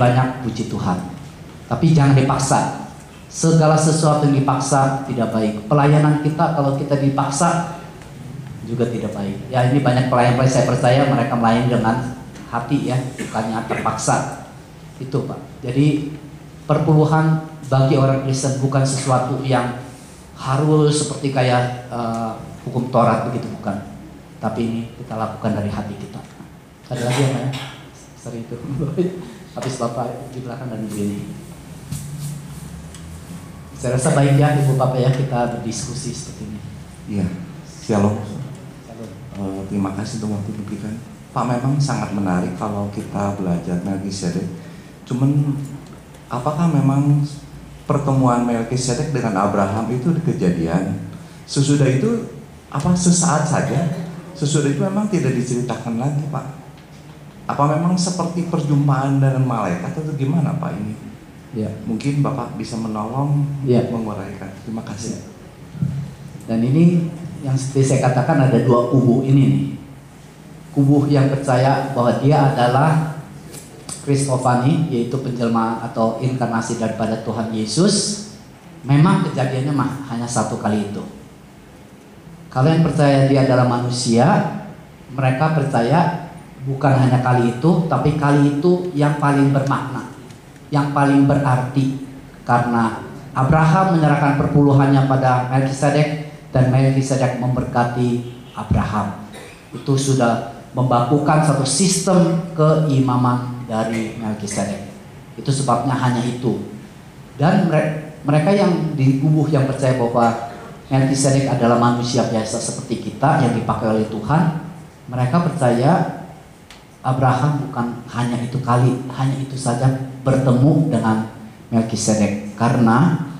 banyak puji Tuhan. Tapi jangan dipaksa. Segala sesuatu yang dipaksa tidak baik. Pelayanan kita kalau kita dipaksa juga tidak baik. Ya ini banyak pelayan-pelayan saya percaya mereka melayani dengan hati ya, bukannya terpaksa. Itu Pak. Jadi perpuluhan bagi orang Kristen bukan sesuatu yang harus seperti kayak uh, hukum Taurat begitu bukan. Tapi ini kita lakukan dari hati kita. Ada lagi apa ya? Seri itu. Habis Bapak di belakang dan begini. Saya rasa baik ya Ibu Bapak ya kita berdiskusi seperti ini. Iya, shalom. Uh, terima kasih untuk waktu diberikan. Pak memang sangat menarik kalau kita belajar Melkisedek. Cuman apakah memang pertemuan Melkisedek dengan Abraham itu di kejadian? Sesudah itu apa sesaat saja? Sesudah itu memang tidak diceritakan lagi, Pak. Apa memang seperti perjumpaan dengan malaikat atau gimana, Pak ini? Ya. Mungkin Bapak bisa menolong Ya. menguraikan. Terima kasih. Dan ini yang seperti saya katakan ada dua kubu ini nih. Kubu yang percaya bahwa dia adalah Kristofani yaitu penjelma atau inkarnasi daripada Tuhan Yesus. Memang kejadiannya mah hanya satu kali itu. Kalau yang percaya dia adalah manusia, mereka percaya bukan hanya kali itu, tapi kali itu yang paling bermakna, yang paling berarti karena Abraham menyerahkan perpuluhannya pada Melkisedek dan Melkisedek memberkati Abraham. Itu sudah membakukan satu sistem keimaman dari Melkisedek. Itu sebabnya hanya itu. Dan mereka yang di kubu yang percaya bahwa Melkisedek adalah manusia biasa seperti kita yang dipakai oleh Tuhan, mereka percaya Abraham bukan hanya itu kali, hanya itu saja bertemu dengan Melkisedek karena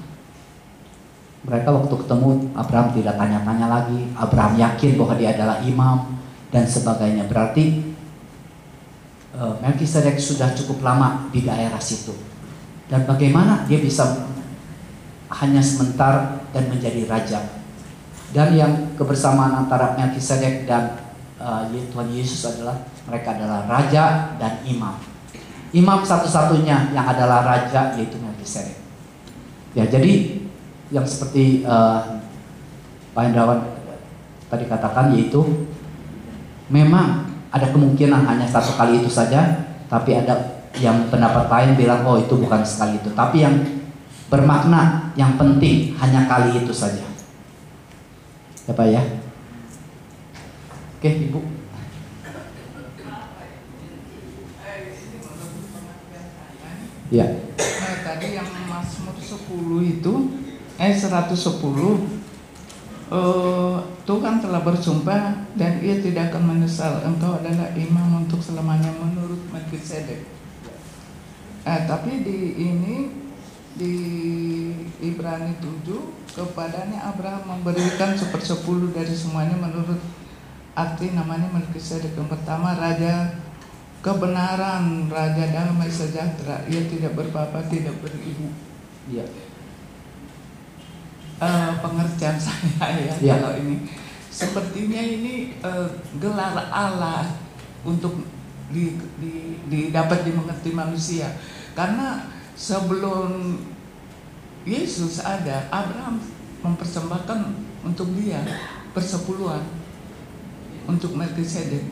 mereka waktu ketemu Abraham tidak tanya-tanya lagi. Abraham yakin bahwa dia adalah imam dan sebagainya. Berarti uh, Melkisedek sudah cukup lama di daerah situ. Dan bagaimana dia bisa hanya sebentar dan menjadi raja. Dan yang kebersamaan antara Melkisedek dan uh, Tuhan Yesus adalah mereka adalah raja dan imam. Imam satu-satunya yang adalah raja yaitu Melkisedek. Ya, jadi yang seperti uh, Pak Hendrawan tadi katakan yaitu memang ada kemungkinan hanya satu kali itu saja, tapi ada yang pendapat lain bilang oh itu bukan sekali itu, tapi yang bermakna yang penting hanya kali itu saja. Ya Pak ya. Oke Ibu. Ya. Nah, tadi yang Mazmur 10 itu eh 110 uh, Tuhan telah bersumpah dan ia tidak akan menyesal engkau adalah imam untuk selamanya menurut Melkisedek. Eh, tapi di ini di Ibrani 7 kepadanya Abraham memberikan sepersepuluh dari semuanya menurut arti namanya Melkisedek yang pertama raja kebenaran raja damai sejahtera. Ia tidak berbapak tidak beribu. Iya. Eh, pengertian saya ya, Ya. kalau ini. Sepertinya ini eh, gelar Allah untuk di, di, di- dapat dimengerti manusia. Karena sebelum Yesus ada Abraham mempersembahkan untuk dia persepuluhan untuk Melkisedek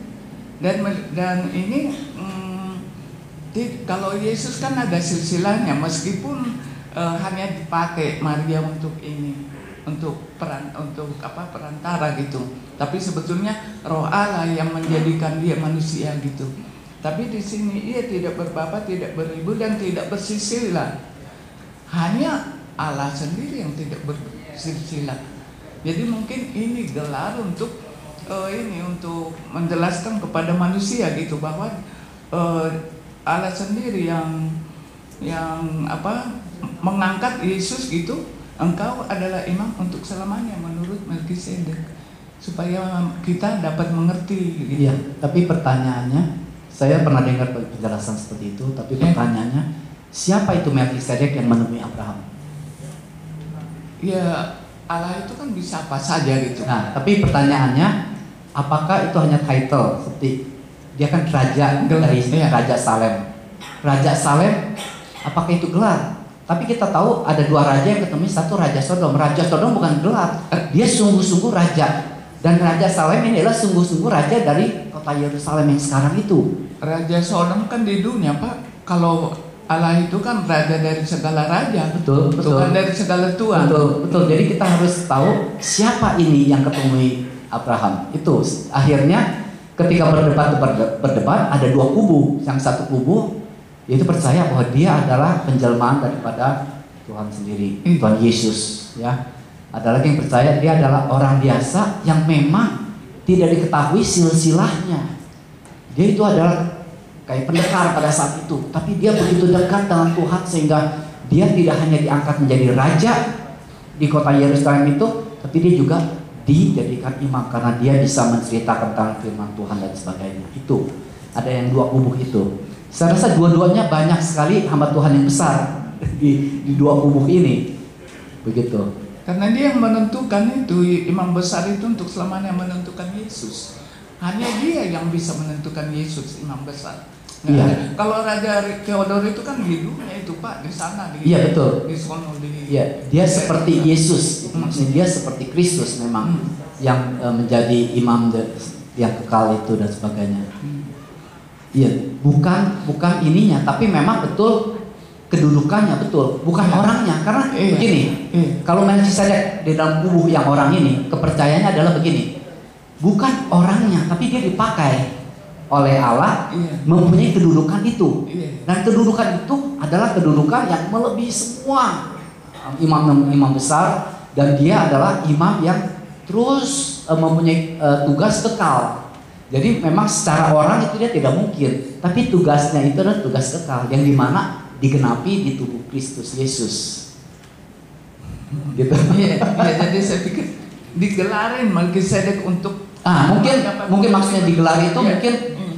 dan dan ini mm, di- kalau Yesus kan ada silsilahnya meskipun eh, hanya dipakai Maria untuk ini untuk peran untuk apa perantara gitu. Tapi sebetulnya Roh Allah yang menjadikan dia manusia gitu. Tapi di sini ia tidak berbapak tidak beribu dan tidak bersilsilah hanya Allah sendiri yang tidak bersilsilah. Jadi mungkin ini gelar untuk eh, ini untuk menjelaskan kepada manusia gitu bahwa eh, Allah sendiri yang yang apa mengangkat Yesus gitu engkau adalah imam untuk selamanya menurut Melkisedek supaya kita dapat mengerti gitu. Iya, tapi pertanyaannya saya pernah dengar penjelasan seperti itu, tapi Ya. pertanyaannya siapa itu Melkisedek yang menemui Abraham? Ya Allah itu kan bisa apa saja gitu. Nah, tapi pertanyaannya apakah itu hanya title seperti dia kan raja dari iya. raja Salem. Raja Salem, apakah itu gelar? Tapi kita tahu ada dua raja yang ketemu, satu Raja Sodom. Raja Sodom bukan gelar, dia sungguh-sungguh raja. Dan Raja Salem ini adalah sungguh-sungguh raja dari kota Yerusalem yang sekarang itu. Raja Sodom kan di dunia Pak. Kalau Allah itu kan raja dari segala raja. Betul, betul. Tuhan dari segala Tuhan. Betul, betul. Jadi kita harus tahu siapa ini yang ketemu Abraham. Itu akhirnya ketika berdebat berdebat ada dua kubu. Yang satu kubu yaitu percaya bahwa dia adalah penjelmaan daripada Tuhan sendiri, Hmm. Tuhan Yesus, ya. Ada lagi yang percaya dia adalah orang biasa yang memang tidak diketahui silsilahnya. Dia itu adalah kayak pendekar pada saat itu, tapi dia begitu dekat dengan Tuhan sehingga dia tidak hanya diangkat menjadi raja di kota Yerusalem itu, tapi dia juga dijadikan imam karena dia bisa menceritakan tentang firman Tuhan dan sebagainya. Itu ada yang dua kubu itu. Saya rasa dua-duanya banyak sekali hamba Tuhan yang besar di, di dua kubu ini. Begitu. Karena dia yang menentukan itu imam besar itu untuk selamanya menentukan Yesus. Hanya dia yang bisa menentukan Yesus imam besar. Iya. Kalau Raja Theodor itu kan di dunia itu Pak di sana di Iya, betul. di sono di Ya, dia seperti Yesus. Itu Hmm. Maksudnya dia seperti Kristus memang Hmm. yang eh, menjadi imam de- yang kekal itu dan sebagainya. Hmm. Iya, bukan bukan ininya, tapi memang betul kedudukannya betul, bukan Iya. orangnya. Karena Iya. begini, Iya. kalau Melkisedek di dalam kubu yang orang ini, kepercayaannya adalah begini, bukan orangnya, tapi dia dipakai oleh Allah Iya. mempunyai kedudukan itu. Iya. Dan kedudukan itu adalah kedudukan yang melebihi semua imam imam besar dan dia adalah imam yang terus eh, mempunyai eh, tugas kekal. Jadi memang secara orang itu dia tidak mungkin, tapi tugasnya itu adalah tugas kekal yang di mana digenapi di tubuh Kristus Yesus. Gitu. Iya, iya, jadi saya pikir digelarin Melkisedek untuk Ah, mungkin mungkin maksudnya digelar itu Iya. mungkin.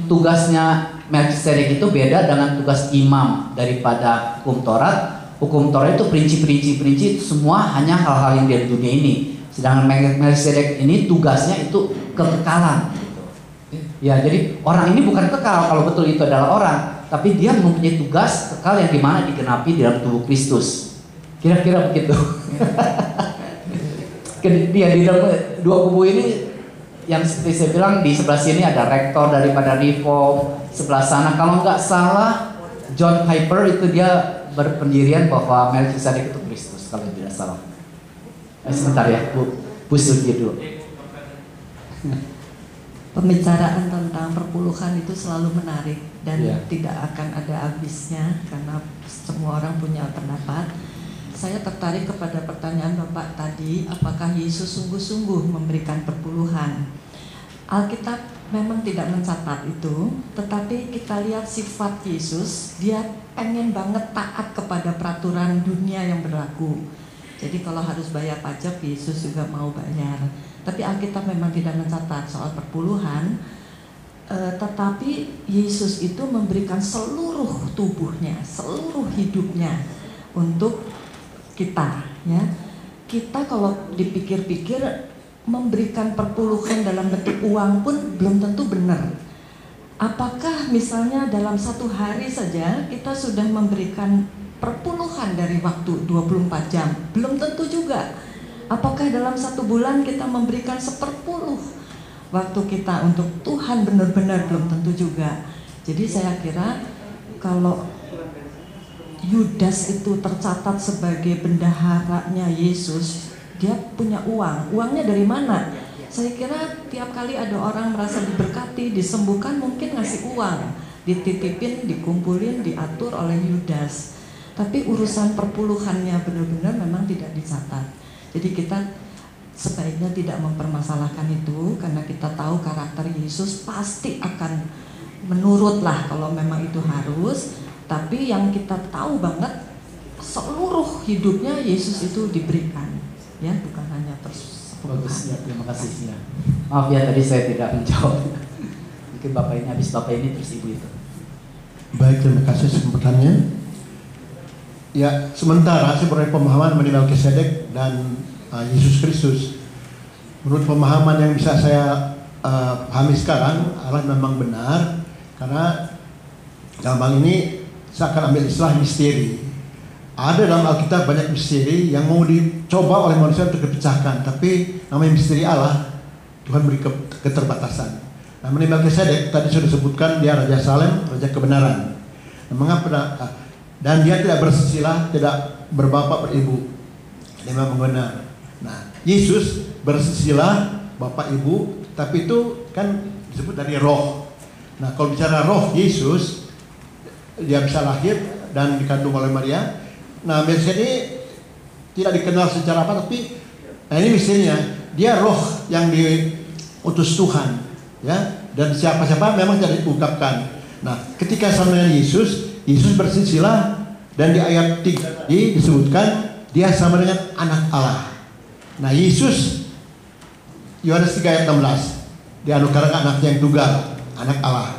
Tugasnya Melkisedek itu beda dengan tugas imam daripada hukum Taurat. Hukum Taurat itu prinsip-prinsip-prinsip semua hanya hal-hal yang dari dunia ini. Sedangkan Mel- Melkisedek ini tugasnya itu kekekalan. Ya, jadi orang ini bukan kekal kalau betul itu adalah orang, tapi dia mempunyai tugas kekal yang di mana digenapi di dalam tubuh Kristus. Kira-kira begitu. Dia di dalam dua kubu ini yang seperti saya bilang di sebelah sini ada rektor daripada Reform, sebelah sana kalau nggak salah John Piper itu dia berpendirian bahwa Melkisedek itu Kristus kalau tidak salah. Eh, sebentar ya, Bu, Bu dulu. Pembicaraan tentang perpuluhan itu selalu menarik dan Iya. tidak akan ada habisnya karena semua orang punya pendapat. Saya tertarik kepada pertanyaan Bapak tadi, apakah Yesus sungguh-sungguh memberikan perpuluhan? Alkitab memang tidak mencatat itu, tetapi kita lihat sifat Yesus, dia pengen banget taat kepada peraturan dunia yang berlaku. Jadi kalau harus bayar pajak, Yesus juga mau bayar. Tapi Alkitab memang tidak mencatat soal perpuluhan, eh, tetapi Yesus itu memberikan seluruh tubuhnya, seluruh hidupnya untuk kita. Ya, kita kalau dipikir-pikir memberikan perpuluhan dalam bentuk uang pun belum tentu benar. Apakah misalnya dalam satu hari saja kita sudah memberikan perpuluhan dari waktu 24 jam? Belum tentu juga. Apakah dalam satu bulan kita memberikan seperpuluh waktu kita untuk Tuhan benar-benar belum tentu juga. Jadi saya kira kalau Yudas itu tercatat sebagai bendaharanya Yesus, dia punya uang. Uangnya dari mana? Saya kira tiap kali ada orang merasa diberkati, disembuhkan mungkin ngasih uang, dititipin, dikumpulin, diatur oleh Yudas. Tapi urusan perpuluhannya benar-benar memang tidak dicatat. Jadi kita sebaiknya tidak mempermasalahkan itu karena kita tahu karakter Yesus pasti akan menurutlah kalau memang itu harus. Tapi yang kita tahu banget seluruh hidupnya Yesus itu diberikan, ya bukan hanya Bagus perpuluhan. ya, terima kasih ya. Maaf ya tadi saya tidak menjawab. Mungkin bapak ini habis bapak ini terus ibu itu. Baik, terima kasih kesempatannya. Ya, sementara saya beroleh pemahaman mengenai Melkisedek dan uh, Yesus Kristus. Menurut pemahaman yang bisa saya uh, pahami sekarang, Allah memang benar karena dalam hal ini saya akan ambil istilah misteri. Ada dalam Alkitab banyak misteri yang mau dicoba oleh manusia untuk dipecahkan, tapi namanya misteri Allah, Tuhan beri keterbatasan. Nah, Melkisedek tadi sudah disebutkan dia Raja Salem, Raja kebenaran. Nah, mengapa ah, dan dia tidak bersisilah, tidak berbapak beribu. Dia memang benar. Nah, Yesus bersisilah bapak ibu, tapi itu kan disebut dari roh. Nah, kalau bicara roh Yesus, dia bisa lahir dan dikandung oleh Maria, Nah, Mesias ini tidak dikenal secara apa, tapi nah ini misterinya dia roh yang diutus Tuhan, ya. Dan siapa-siapa memang tidak diungkapkan. Nah, ketika sama Yesus, Yesus bersisilah dan di ayat 3 tadi disebutkan dia sama dengan anak Allah. Nah, Yesus Yohanes 3 ayat 16 dianugerahkan anaknya yang tunggal, anak Allah.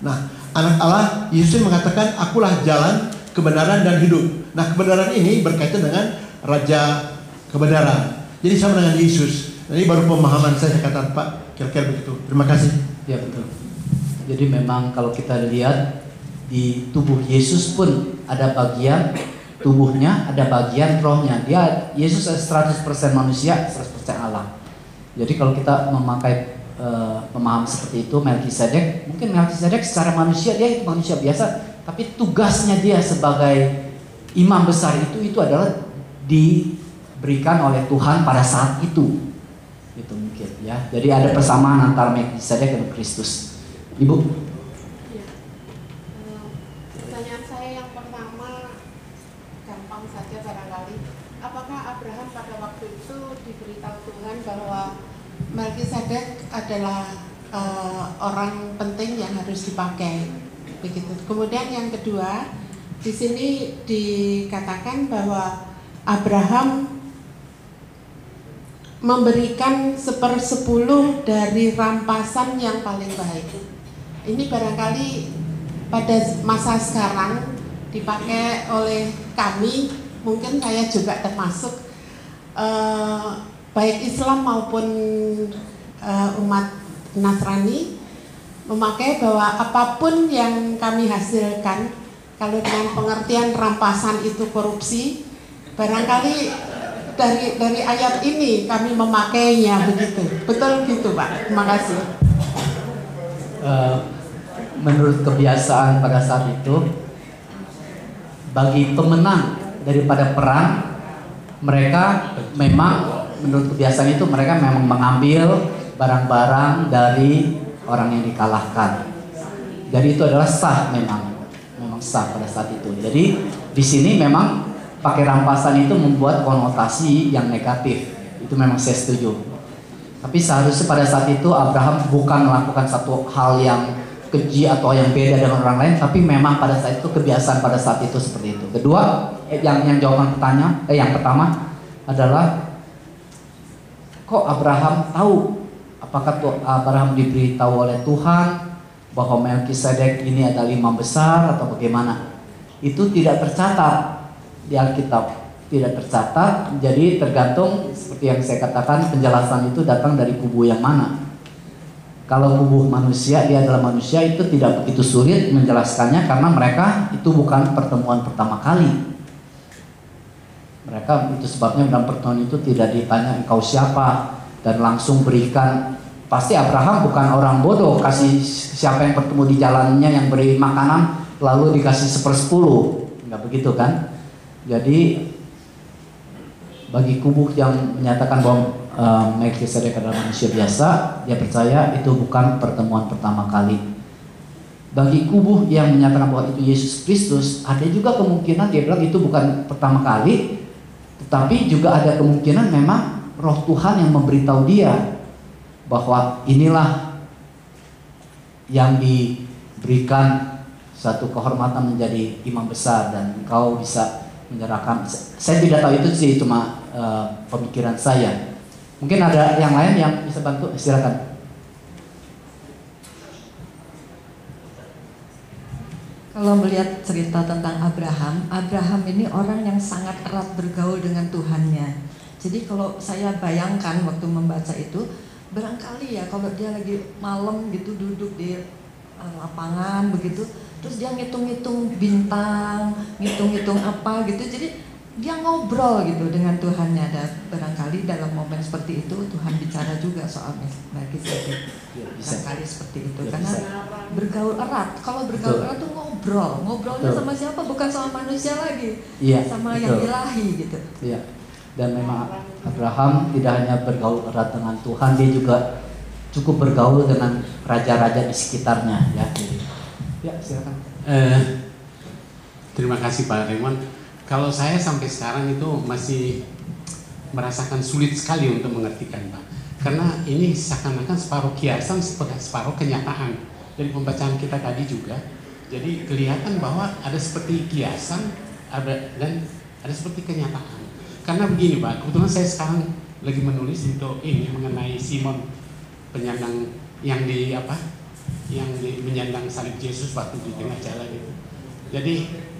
Nah, anak Allah Yesus mengatakan akulah jalan, kebenaran dan hidup. Nah kebenaran ini berkaitan dengan Raja kebenaran. Jadi sama dengan Yesus. Nah, ini baru pemahaman saya kata Pak kira-kira begitu. Terima kasih. Ya betul. Jadi memang kalau kita lihat di tubuh Yesus pun ada bagian tubuhnya, ada bagian rohnya. Dia Yesus 100% manusia, 100% Allah. Jadi kalau kita memakai uh, pemahaman seperti itu Melkisedek, mungkin Melkisedek secara manusia dia itu manusia biasa, tapi tugasnya dia sebagai imam besar itu itu adalah diberikan oleh Tuhan pada saat itu. Itu mungkin ya. Jadi ada persamaan antara Melkisedek dan Kristus. Ibu? Ya. Pertanyaan saya yang pertama gampang saja barangkali. Apakah Abraham pada waktu itu diberitahu Tuhan bahwa Melkisedek adalah uh, orang penting yang harus dipakai begitu. Kemudian yang kedua, di sini dikatakan bahwa Abraham memberikan sepersepuluh dari rampasan yang paling baik. Ini barangkali pada masa sekarang dipakai oleh kami, mungkin saya juga termasuk eh, baik Islam maupun eh, umat Nasrani memakai bahwa apa pun yang kami hasilkan kalau dengan pengertian rampasan itu korupsi, barangkali dari dari ayat ini kami memakainya begitu. Betul gitu, Pak. Terima kasih. Uh, menurut kebiasaan pada saat itu, bagi pemenang daripada perang, mereka memang menurut kebiasaan itu mereka memang mengambil barang-barang dari orang yang dikalahkan. Jadi itu adalah sah memang sah pada saat itu. Jadi di sini memang pakai rampasan itu membuat konotasi yang negatif. Itu memang saya setuju. Tapi seharusnya pada saat itu Abraham bukan melakukan satu hal yang keji atau yang beda dengan orang lain, tapi memang pada saat itu kebiasaan pada saat itu seperti itu. Kedua, eh, yang yang jawaban pertanyaan, eh yang pertama adalah kok Abraham tahu apakah tuh Abraham diberitahu oleh Tuhan bahwa Melkisedek ini adalah imam besar atau bagaimana. Itu tidak tercatat di Alkitab. Tidak tercatat, jadi tergantung seperti yang saya katakan penjelasan itu datang dari kubu yang mana. Kalau kubu manusia, dia adalah manusia itu tidak begitu sulit menjelaskannya karena mereka itu bukan pertemuan pertama kali. Mereka itu sebabnya dalam pertemuan itu tidak ditanya engkau siapa dan langsung berikan Pasti Abraham bukan orang bodoh kasih siapa yang bertemu di jalannya yang beri makanan lalu dikasih sepersepuluh. Enggak begitu kan? Jadi bagi kubu yang menyatakan bahwa uh, Melkisedek adalah manusia biasa, dia percaya itu bukan pertemuan pertama kali. Bagi kubu yang menyatakan bahwa itu Yesus Kristus, ada juga kemungkinan dia bilang itu bukan pertama kali, tetapi juga ada kemungkinan memang Roh Tuhan yang memberitahu dia bahwa inilah yang diberikan satu kehormatan menjadi imam besar dan engkau bisa menyerahkan. Saya tidak tahu itu sih cuma uh, pemikiran saya. Mungkin ada yang lain yang bisa bantu? Silakan. Kalau melihat cerita tentang Abraham, Abraham ini orang yang sangat erat bergaul dengan Tuhannya. Jadi kalau saya bayangkan waktu membaca itu, barangkali ya kalau dia lagi malam gitu duduk di eh, lapangan begitu terus dia ngitung-ngitung bintang ngitung-ngitung apa gitu jadi dia ngobrol gitu dengan Tuhannya dan barangkali dalam momen seperti itu Tuhan bicara juga soal Melkisedek Ya, bisa. barangkali seperti itu Ya, karena bisa. bergaul erat kalau bergaul Betul. erat tuh ngobrol ngobrolnya Betul. sama siapa bukan sama manusia lagi Iya, sama yang betul. ilahi gitu Iya. Dan memang Abraham tidak hanya bergaul erat dengan Tuhan, dia juga cukup bergaul dengan raja-raja di sekitarnya ya. Ya, silakan. Eh, terima kasih Pak Raymond. Kalau saya sampai sekarang itu masih merasakan sulit sekali untuk mengertikan Pak. Karena ini seakan-akan separuh kiasan, separuh kenyataan. Dari pembacaan kita tadi juga, jadi kelihatan bahwa ada seperti kiasan, ada dan ada seperti kenyataan. Karena begini Pak, kebetulan saya sekarang lagi menulis untuk ini mengenai Simon penyandang yang di apa yang di, menyandang salib Yesus waktu di tengah jalan itu. Jadi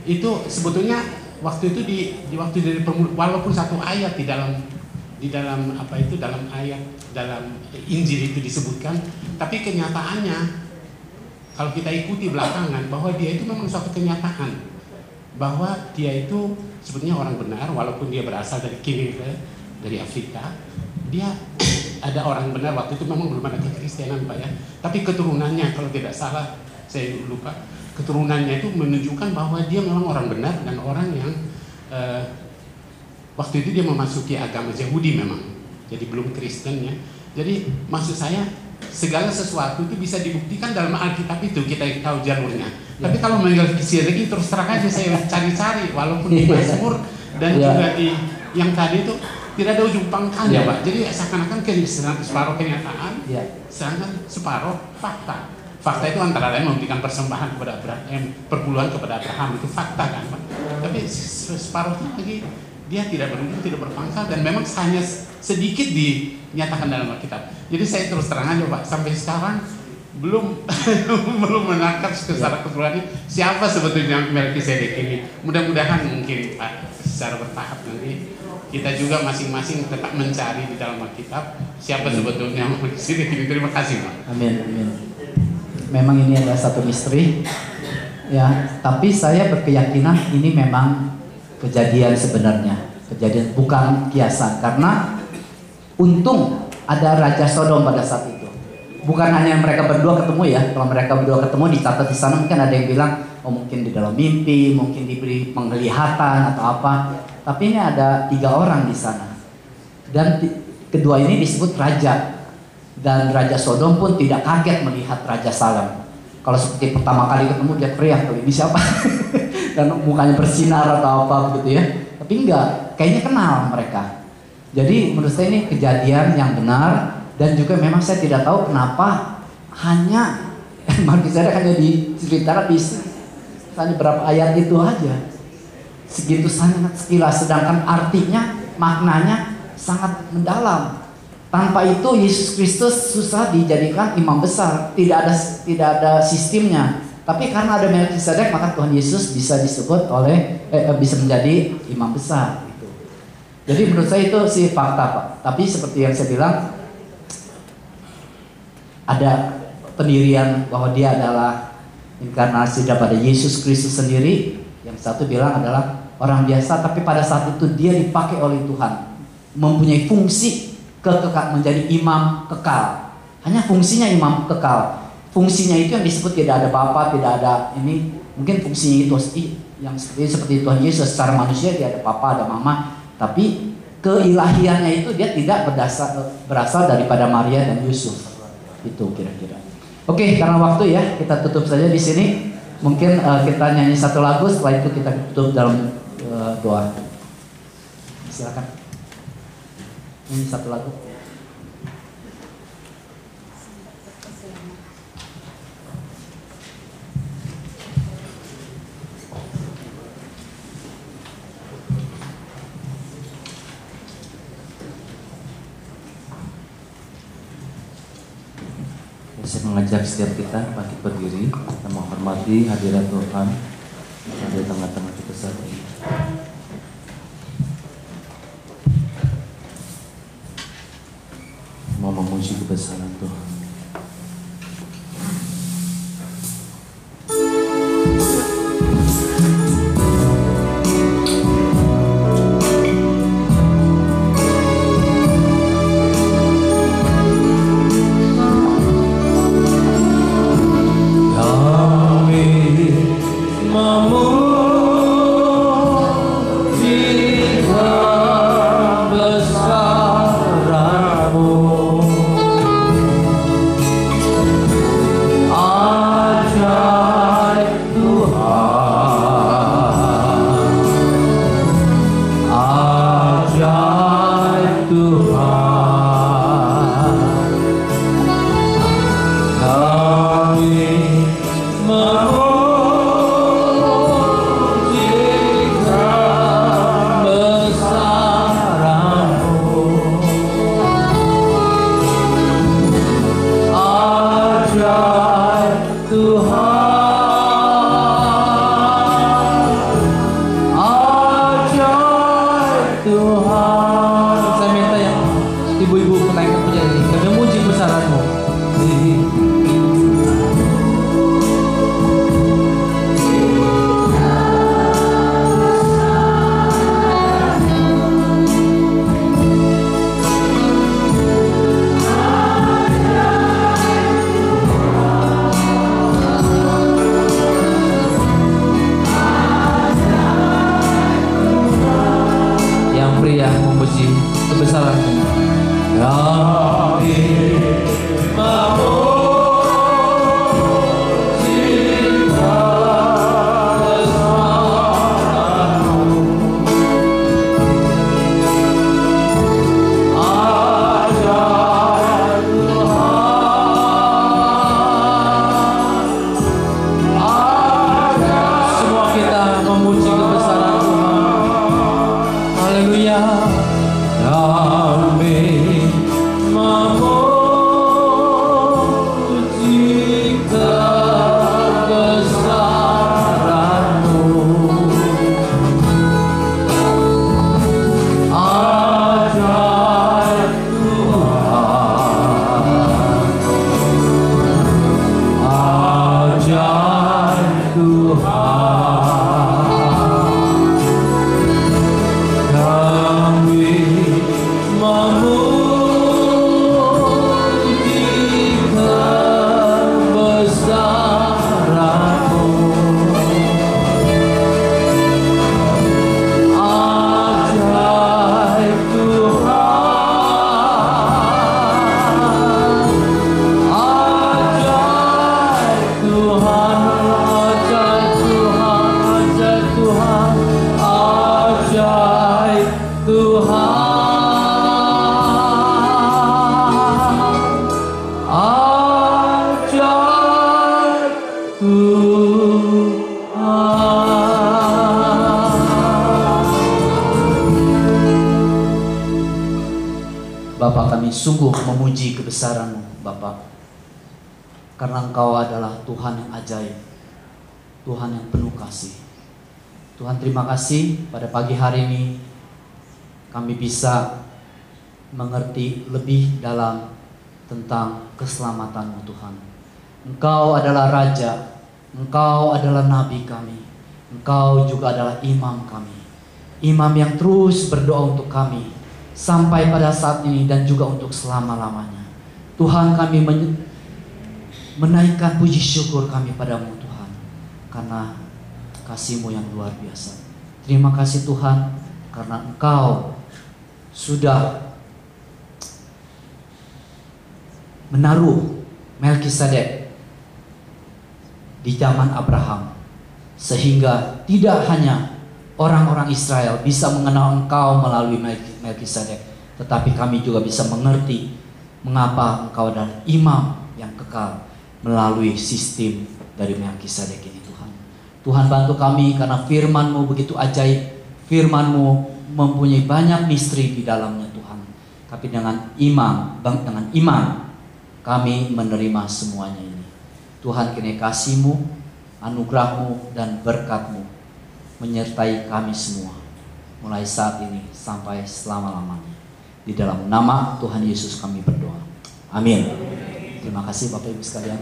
itu sebetulnya waktu itu di, di waktu dari walaupun satu ayat di dalam di dalam apa itu dalam ayat dalam Injil itu disebutkan, tapi kenyataannya kalau kita ikuti belakangan bahwa dia itu memang suatu kenyataan bahwa dia itu sebetulnya orang benar walaupun dia berasal dari kiri dari Afrika dia ada orang benar. Waktu itu memang belum ada kekristenan pak ya. Tapi keturunannya kalau tidak salah saya lupa. Keturunannya itu menunjukkan bahwa dia memang orang benar dan orang yang eh, waktu itu dia memasuki agama Yahudi memang. Jadi belum Kristen ya. Jadi maksud saya segala sesuatu itu bisa dibuktikan dalam Alkitab itu kita tahu jalurnya tapi kalau Melkisedek itu terus terang aja saya cari-cari walaupun di Mazmur dan Ya. juga di yang tadi itu tidak ada ujung pangkalnya Ya. pak jadi seakan-akan kenyataan separuh kenyataan Ya. sedangkan separuh fakta fakta itu antara lain memberikan persembahan kepada Abraham perpuluhan kepada Abraham itu fakta kan pak tapi se- separuhnya lagi dia tidak berujung tidak berpangkal dan memang hanya sedikit dinyatakan dalam Alkitab. Jadi saya terus terang aja pak sampai sekarang belum belum menangkap secara keseluruhan siapa sebetulnya Melkisedek ini. Mudah-mudahan mungkin pak secara bertahap nanti kita juga masing-masing tetap mencari di dalam Alkitab siapa sebetulnya Melkisedek ini. Terima kasih pak. Amin, amin. Memang ini adalah satu misteri. Ya, tapi saya berkeyakinan ini memang kejadian sebenarnya. Kejadian bukan kiasan karena untung ada raja Sodom pada saat itu. Bukan hanya mereka berdua ketemu ya. Kalau mereka berdua ketemu dicatat di sana mungkin ada yang bilang oh mungkin di dalam mimpi, mungkin diberi penglihatan atau apa. Tapi ini ada tiga orang di sana. Dan kedua ini disebut raja dan Raja Sodom pun tidak kaget melihat Raja Salem. Kalau seperti pertama kali ketemu dia teriak, "Oh, ini siapa? dan mukanya bersinar atau apa begitu ya. Tapi enggak, kayaknya kenal mereka. Jadi menurut saya ini kejadian yang benar dan juga memang saya tidak tahu kenapa hanya Melkisedek hanya diceritakan di hanya berapa ayat itu aja. Segitu sangat sekilas sedangkan artinya maknanya sangat mendalam. Tanpa itu Yesus Kristus susah dijadikan imam besar, tidak ada tidak ada sistemnya. Tapi karena ada Melkisedek maka Tuhan Yesus bisa disebut oleh eh, eh, bisa menjadi imam besar gitu. Jadi menurut saya itu sih fakta Pak. Tapi seperti yang saya bilang ada pendirian bahwa dia adalah inkarnasi daripada Yesus Kristus sendiri. Yang satu bilang adalah orang biasa tapi pada saat itu dia dipakai oleh Tuhan mempunyai fungsi kekekal menjadi imam kekal. Hanya fungsinya imam kekal. Fungsinya itu yang disebut tidak ada bapa, tidak ada ini mungkin fungsinya itu yang seperti seperti Tuhan Yesus secara manusia dia ada papa, ada mama, tapi keilahiannya itu dia tidak berdasar berasal daripada Maria dan Yusuf. Itu kira-kira. Oke, karena waktu ya, kita tutup saja di sini. Mungkin eh, kita nyanyi satu lagu, setelah itu kita tutup dalam eh, doa. Silakan. Nyanyi satu lagu. Saya mengajak setiap kita bangkit berdiri, kita menghormati hadirat Tuhan di tengah-tengah sungguh memuji kebesaran-Mu, Bapak. Karena Engkau adalah Tuhan yang ajaib, Tuhan yang penuh kasih. Tuhan terima kasih pada pagi hari ini kami bisa mengerti lebih dalam tentang keselamatan-Mu Tuhan. Engkau adalah Raja, Engkau adalah Nabi kami, Engkau juga adalah imam kami. Imam yang terus berdoa untuk kami sampai pada saat ini dan juga untuk selama-lamanya. Tuhan kami men- menaikkan puji syukur kami padamu Tuhan karena kasih-Mu yang luar biasa. Terima kasih Tuhan karena Engkau sudah menaruh Melkisedek di zaman Abraham sehingga tidak hanya orang-orang Israel bisa mengenal Engkau melalui Melki- Melkisedek, tetapi kami juga bisa mengerti mengapa Engkau adalah imam yang kekal melalui sistem dari Melkisedek ini Tuhan. Tuhan bantu kami karena firman-Mu begitu ajaib, firman-Mu mempunyai banyak misteri di dalamnya Tuhan. Tapi dengan imam, dengan iman kami menerima semuanya ini. Tuhan kini kasih-Mu, anugerah-Mu dan berkat-Mu menyertai kami semua mulai saat ini sampai selama-lamanya. Di dalam nama Tuhan Yesus kami berdoa. Amin. Terima kasih Bapak Ibu sekalian.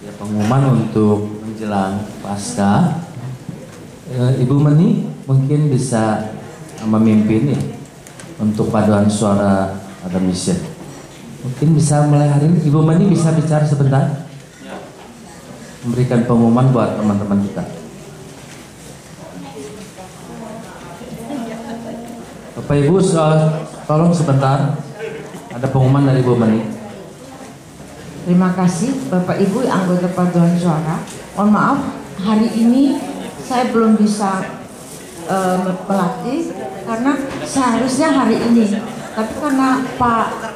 Ya pengumuman untuk menjelang pasca Eh, Ibu Meni mungkin bisa memimpin ya untuk paduan suara ada mission. Mungkin bisa mulai hari ini Ibu Meni bisa bicara sebentar. Memberikan pengumuman buat teman-teman kita. Bapak Ibu eh, tolong sebentar. Ada pengumuman dari Ibu Meni. Terima kasih Bapak Ibu anggota paduan suara. Mohon maaf hari ini saya belum bisa melatih karena seharusnya hari ini. Tapi karena Pak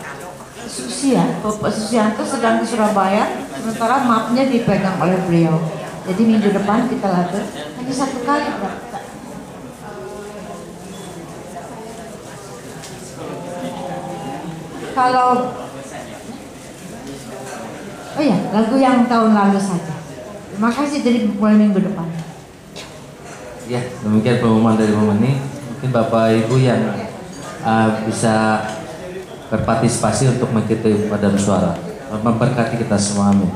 Susia, Bapak Susianto sedang ke Surabaya, sementara mapnya dipegang oleh beliau. Jadi minggu depan kita latih hanya satu kali. Pak. Kalau Oh iya, lagu yang tahun lalu saja. Terima kasih dari mulai minggu depan. Ya, demikian pengumuman dari Ibu Meni. Mungkin Bapak Ibu yang uh, bisa berpartisipasi untuk mengikuti padan suara. Memberkati kita semua, amin.